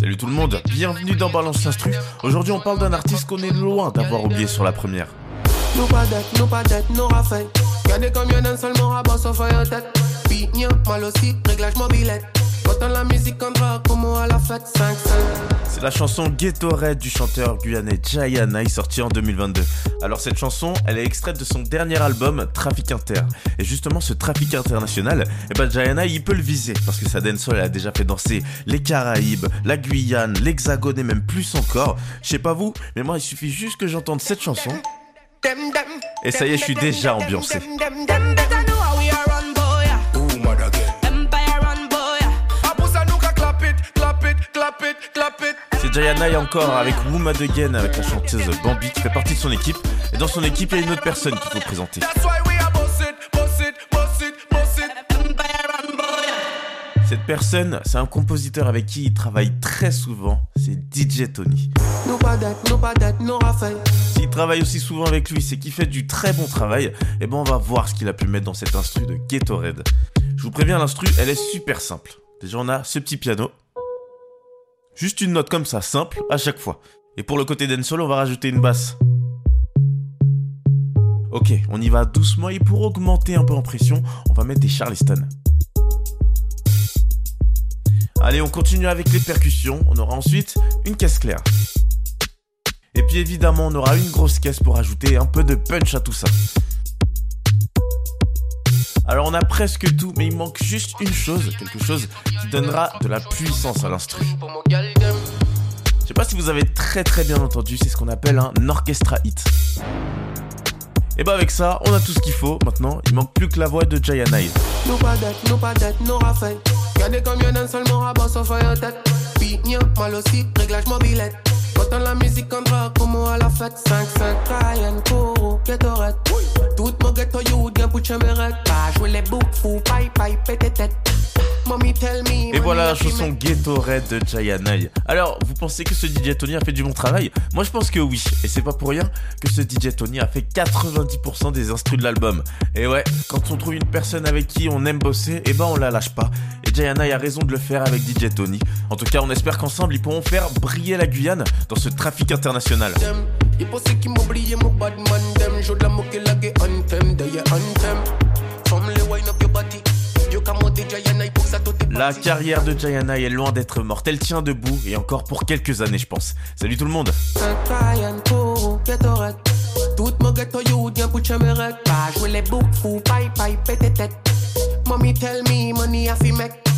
Salut tout le monde, bienvenue dans Balance Instru. Aujourd'hui on parle d'un artiste qu'on est loin d'avoir oublié sur la première. Nous pas dette, nous pas dette, nous raffaille. Regardez combien d'un seul mot à bas sauf à tête. Pignon, mal aussi, réglage mobilette. Autant la musique en drap comme à la fête 5-5. C'est la chanson Ghetto Red du chanteur guyanais Jayanai sortie en 2022. Alors cette chanson, elle est extraite de son dernier album Trafic Inter. Et justement ce trafic international, eh ben Jayanai il peut le viser parce que sa dancehall elle a déjà fait danser les Caraïbes, la Guyane, l'Hexagone et même plus encore. Je sais pas vous, mais moi il suffit juste que j'entende cette chanson et ça y est, je suis déjà ambiancé. C'est encore avec Wooma Again avec la chanteuse Bambi qui fait partie de son équipe. Et dans son équipe, il y a une autre personne qu'il faut présenter. Cette personne, c'est un compositeur avec qui il travaille très souvent, c'est DJ Tony. S'il travaille aussi souvent avec lui, c'est qu'il fait du très bon travail. Et eh ben on va voir ce qu'il a pu mettre dans cet instru de Ghetto Red. Je vous préviens, l'instru, elle est super simple. Déjà, on a ce petit piano. Juste une note comme ça, simple, à chaque fois. Et pour le côté dancehall, on va rajouter une basse. Ok, on y va doucement et pour augmenter un peu en pression, on va mettre des Charleston. Allez, on continue avec les percussions. On aura ensuite une caisse claire. Et puis évidemment, on aura une grosse caisse pour ajouter un peu de punch à tout ça. Alors on a presque tout, mais il manque juste une chose, quelque chose qui donnera de la puissance à l'instru. Je sais pas si vous avez très très bien entendu, c'est ce qu'on appelle un orchestra hit. Et bah avec ça, on a tout ce qu'il faut. Maintenant, il manque plus que la voix de réglage mobilette. Autant la musique en drap comme à la fête. 5-5, Cayenne, Koro, ghetto red. Tout mon ghetto you, bien pour chemerette. Pas jouer les boucs, fou, paille, paille, pété tête. Et voilà la chanson Ghetto Red de Jayanai. Alors, vous pensez que ce DJ Tony a fait du bon travail? Moi je pense que oui. Et c'est pas pour rien que ce DJ Tony a fait 90% des instrus de l'album. Et ouais, quand on trouve une personne avec qui on aime bosser, et eh ben on la lâche pas. Et Jayanai a raison de le faire avec DJ Tony. En tout cas, on espère qu'ensemble ils pourront faire briller la Guyane dans ce trafic international. La carrière de Jayana est loin d'être morte. Elle tient debout et encore pour quelques années, je pense. Salut tout le monde. Tell me money I fi make